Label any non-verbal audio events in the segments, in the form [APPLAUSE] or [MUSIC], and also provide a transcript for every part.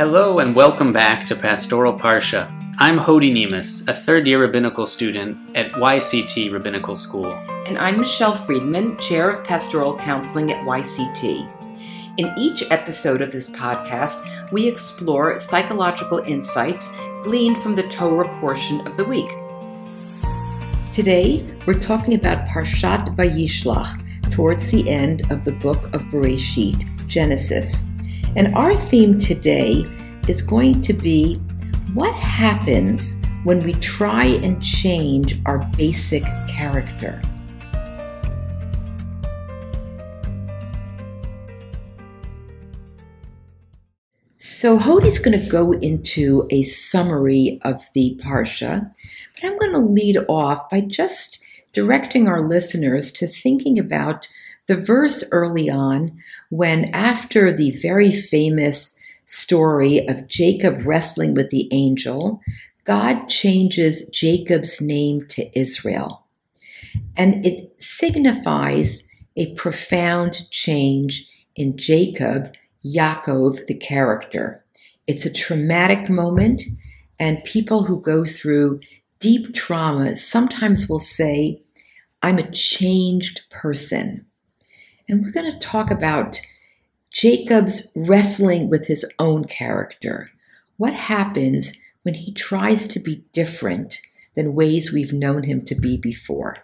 Hello and welcome back to Pastoral Parsha. I'm Hody Nemes, a third year rabbinical student at YCT Rabbinical School. And I'm Michelle Friedman, Chair of Pastoral Counseling at YCT. In each episode of this podcast, we explore psychological insights gleaned from the Torah portion of the week. Today, we're talking about Parshat Vayishlach, towards the end of the book of Bereshit, Genesis. And our theme today is going to be what happens when we try and change our basic character. So Hody's going to go into a summary of the Parsha, but I'm going to lead off by just directing our listeners to thinking about the verse early on when, after the very famous story of Jacob wrestling with the angel, God changes Jacob's name to Israel. And it signifies a profound change in Jacob Yaakov, the character. It's a traumatic moment, and people who go through deep trauma sometimes will say, I'm a changed person. And we're going to talk about Jacob's wrestling with his own character. What happens when he tries to be different than ways we've known him to be before?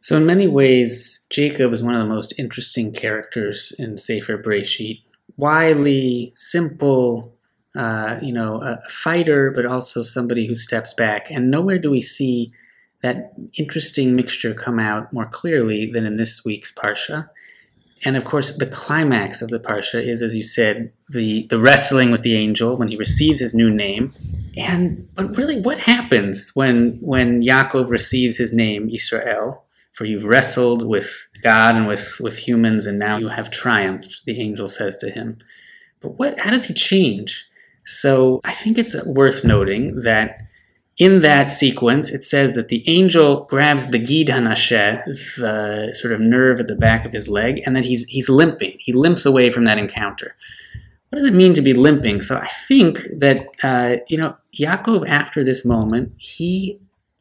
So, in many ways, Jacob is one of the most interesting characters in Sefer Bereshit. Wily, simple, uh, you know, a fighter, but also somebody who steps back. And nowhere do we see that interesting mixture come out more clearly than in this week's Parsha. And of course, the climax of the Parsha is, as you said, the, the wrestling with the angel when he receives his new name. And but really, what happens when when Yaakov receives his name, Israel? For you've wrestled with God and with, with humans, and now you have triumphed, the angel says to him. But what how does he change? So I think it's worth noting that in that sequence, it says that the angel grabs the gid hanasheh, the sort of nerve at the back of his leg, and that he's he's limping. He limps away from that encounter. What does it mean to be limping? So I think that uh, you know Yaakov, after this moment, he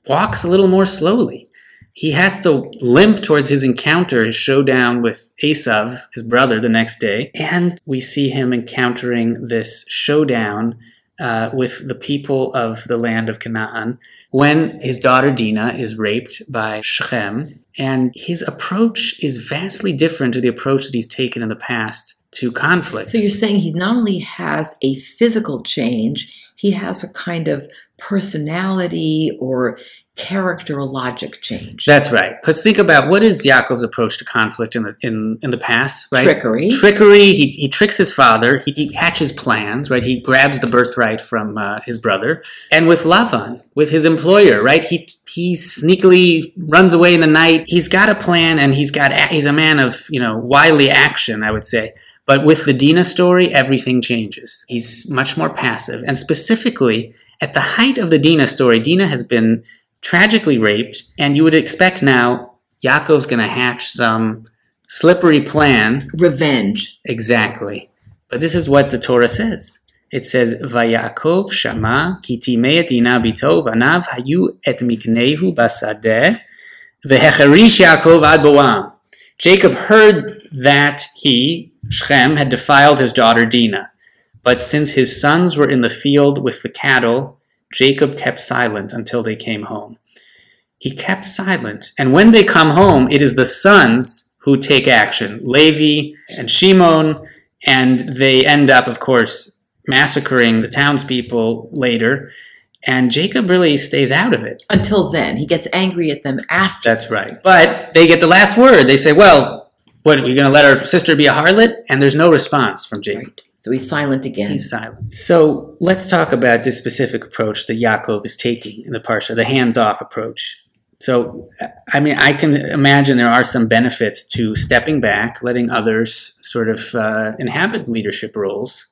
walks a little more slowly he has to limp towards his encounter, his showdown with Esav, his brother, the next day. And we see him encountering this showdown uh, with the people of the land of Canaan when his daughter Dinah is raped by Shechem. And his approach is vastly different to the approach that he's taken in the past to conflict. So you're saying he not only has a physical change, he has a kind of personality or character or logic change. That's right. Because think about what is Yaakov's approach to conflict in the in, in the past, right? Trickery. Trickery. He, he tricks his father. He, he hatches plans, right? He grabs the birthright from uh, his brother. And with Lavan, with his employer, right? He he sneakily runs away in the night. He's got a plan, and he's got he's a man of you know wily action, I would say. But with the Dina story, everything changes. He's much more passive, and specifically at the height of the Dina story, Dina has been tragically raped, and you would expect now Yaakov's going to hatch some slippery plan. Revenge. Exactly. But this is what the Torah says. It says, Vayakov shama ki timei dina bito vanav hayu et miknehu basadeh vehecharish Yaakov ad. Jacob heard that he, Shem, had defiled his daughter Dinah. But since his sons were in the field with the cattle, Jacob kept silent until they came home. He kept silent. And when they come home, it is the sons who take action Levi and Shimon, and they end up, of course, massacring the townspeople later. And Jacob really stays out of it. Until then. He gets angry at them after. That's right. But they get the last word. They say, well, what, are we going to let our sister be a harlot? And there's no response from Jacob. Right. So he's silent again. He's silent. So let's talk about this specific approach that Yaakov is taking in the Parsha, the hands off approach. So, I mean, I can imagine there are some benefits to stepping back, letting others sort of uh, inhabit leadership roles.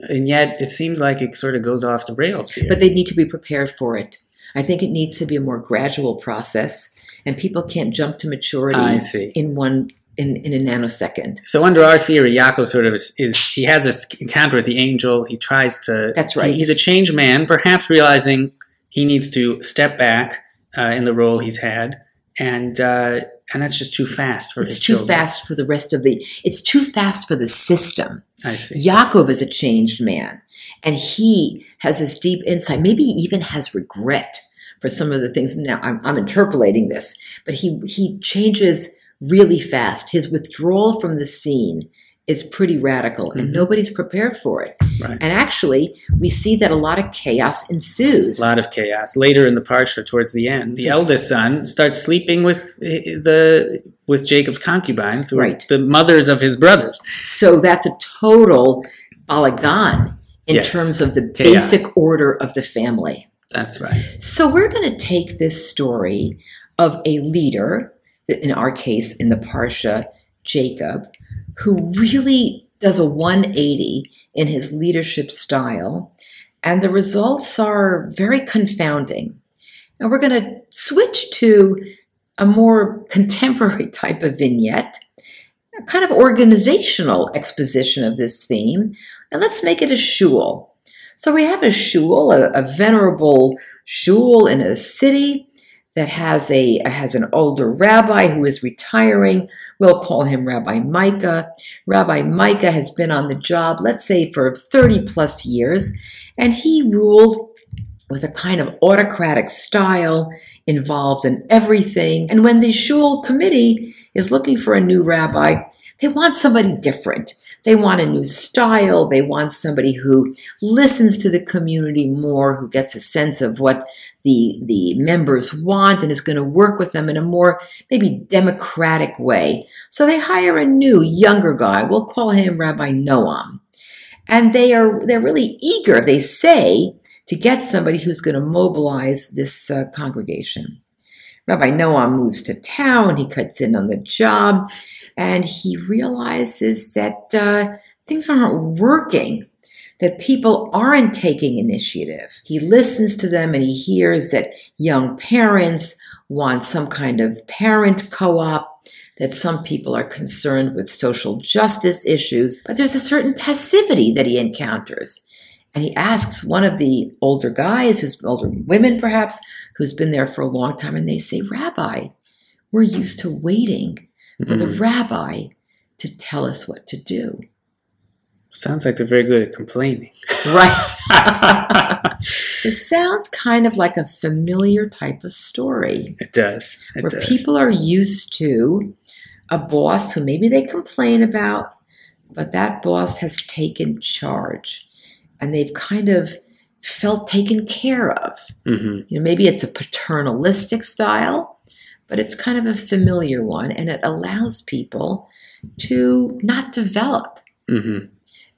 And yet it seems like it sort of goes off the rails here. But they need to be prepared for it. I think it needs to be a more gradual process, and people can't jump to maturity in one in, in a nanosecond. So under our theory, Yaakov sort of is, is he has this encounter with the angel. He tries to. That's right. he- he's a changed man, perhaps realizing he needs to step back uh, in the role he's had, and uh, and that's just too fast for It's too children. fast for the rest of the. It's too fast for the system. I see. Yaakov is a changed man, and he has this deep insight. Maybe he even has regret for some of the things. Now I'm, I'm interpolating this, but he he changes really fast. His withdrawal from the scene is pretty radical, and Mhm. nobody's prepared for it. Right. And actually, we see that a lot of chaos ensues. A lot of chaos. Later in the parsha, towards the end, the Yes. eldest son starts sleeping with uh, the with Jacob's concubines, who are Right. the mothers of his brothers. So that's a total balagan in Yes. terms of the Chaos. basic order of the family. That's right. So we're going to take this story of a leader, in our case, in the Parsha, Jacob, who really does a 180 in his leadership style, and the results are very confounding. And we're going to switch to a more contemporary [LAUGHS] type of vignette, a kind of organizational exposition of this theme, and let's make it a shul. So we have a shul, a, a venerable shul in a city that has a has an older rabbi who is retiring. We'll call him Rabbi Micah. Rabbi Micah has been on the job, let's say, for 30 plus years, and he ruled with a kind of autocratic style, involved in everything. And when the shul committee is looking for a new rabbi, they want somebody different. They want a new style. They want somebody who listens to the community more, who gets a sense of what the, the members want and is going to work with them in a more maybe democratic way. So they hire a new, younger guy. We'll call him Rabbi Noam. And they are they're really eager, they say, to get somebody who's going to mobilize this uh, congregation. Rabbi Noam moves to town, he cuts in on the job, and he realizes that uh, things aren't working, that people aren't taking initiative. He listens to them and he hears that young parents want some kind of parent co op, that some people are concerned with social justice issues, but there's a certain passivity that he encounters. And he asks one of the older guys, who's older women perhaps, who's been there for a long time, and they say, Rabbi, we're used to waiting for the Mhm. rabbi to tell us what to do. Sounds like they're very good at complaining. Right. [LAUGHS] [LAUGHS] it sounds kind of like a familiar type of story It does. It where does. people are used to a boss who maybe they complain about, but that boss has taken charge and they've kind of felt taken care of. hmm You know, maybe it's a paternalistic style, but it's kind of a familiar one and it allows people to not develop, hmm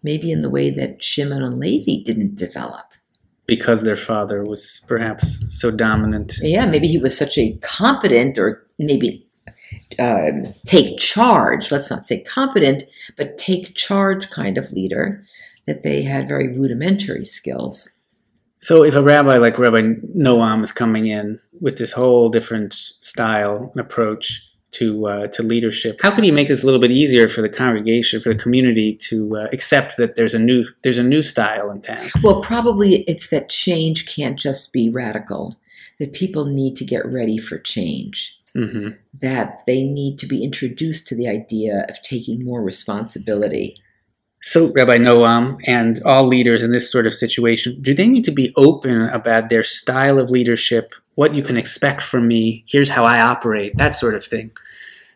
maybe in the way that Shimon and Levi didn't develop. Because their father was perhaps so dominant. Yeah, maybe he was such a competent or maybe um, take charge, let's not say competent, but take charge kind of leader that they had very rudimentary skills. So if a rabbi like Rabbi Noam is coming in with this whole different style and approach to uh, to leadership, how can you make this a little bit easier for the congregation, for the community to uh, accept that there's a new there's a new style in town? Well, probably it's that change can't just be radical, that people need to get ready for change, hmm that they need to be introduced to the idea of taking more responsibility. So Rabbi Noam and all leaders in this sort of situation, do they need to be open about their style of leadership, what you can expect from me, here's how I operate, that sort of thing?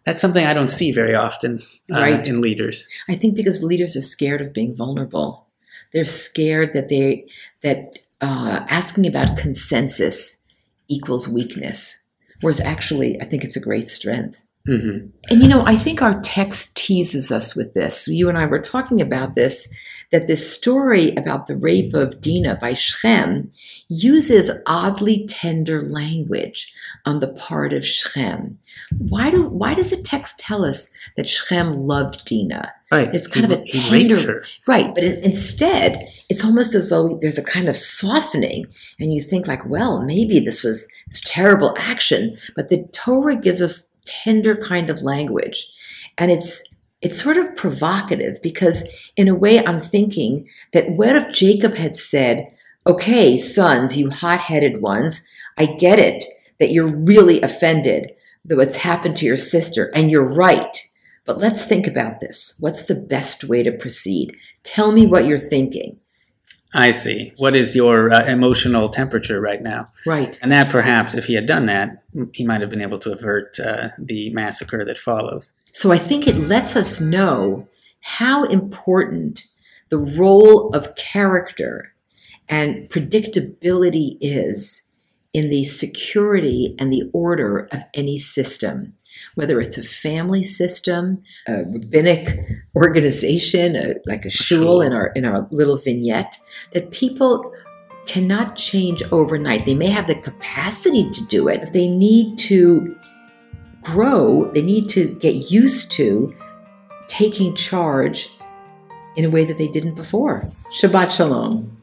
That's something I don't see very often uh, Right. in leaders. I think because leaders are scared of being vulnerable. They're scared that they that uh, asking about consensus equals weakness, whereas actually, I think it's a great strength. Hmm And you know, I think our text teases us with this. You and I were talking about this that this story about the rape of Dinah by Shechem uses oddly tender language on the part of Shechem. Why do why does the text tell us that Shechem loved Dinah? Right. It's kind He- of a tender- Right, but in, instead, it's almost as though there's a kind of softening, and you think like, well, maybe this was this terrible action, but the Torah gives us tender kind of language, And it's it's sort of provocative because in a way I'm thinking that what if Jacob had said, "Okay, sons, you hot-headed ones, I get it that you're really offended that what's happened to your sister and you're right. But let's think about this. What's the best way to proceed? Tell me what you're thinking." I see. What is your uh, emotional temperature right now? Right. And that perhaps, if he had done that, he might have been able to avert uh, the massacre that follows. So I think it lets us know how important the role of character and predictability is in the security and the order of any system whether it's a family system, a rabbinic organization, a, like a shul in our in our little vignette, that people cannot change overnight. They may have the capacity to do it, but they need to grow. They need to get used to taking charge in a way that they didn't before. Shabbat Shalom.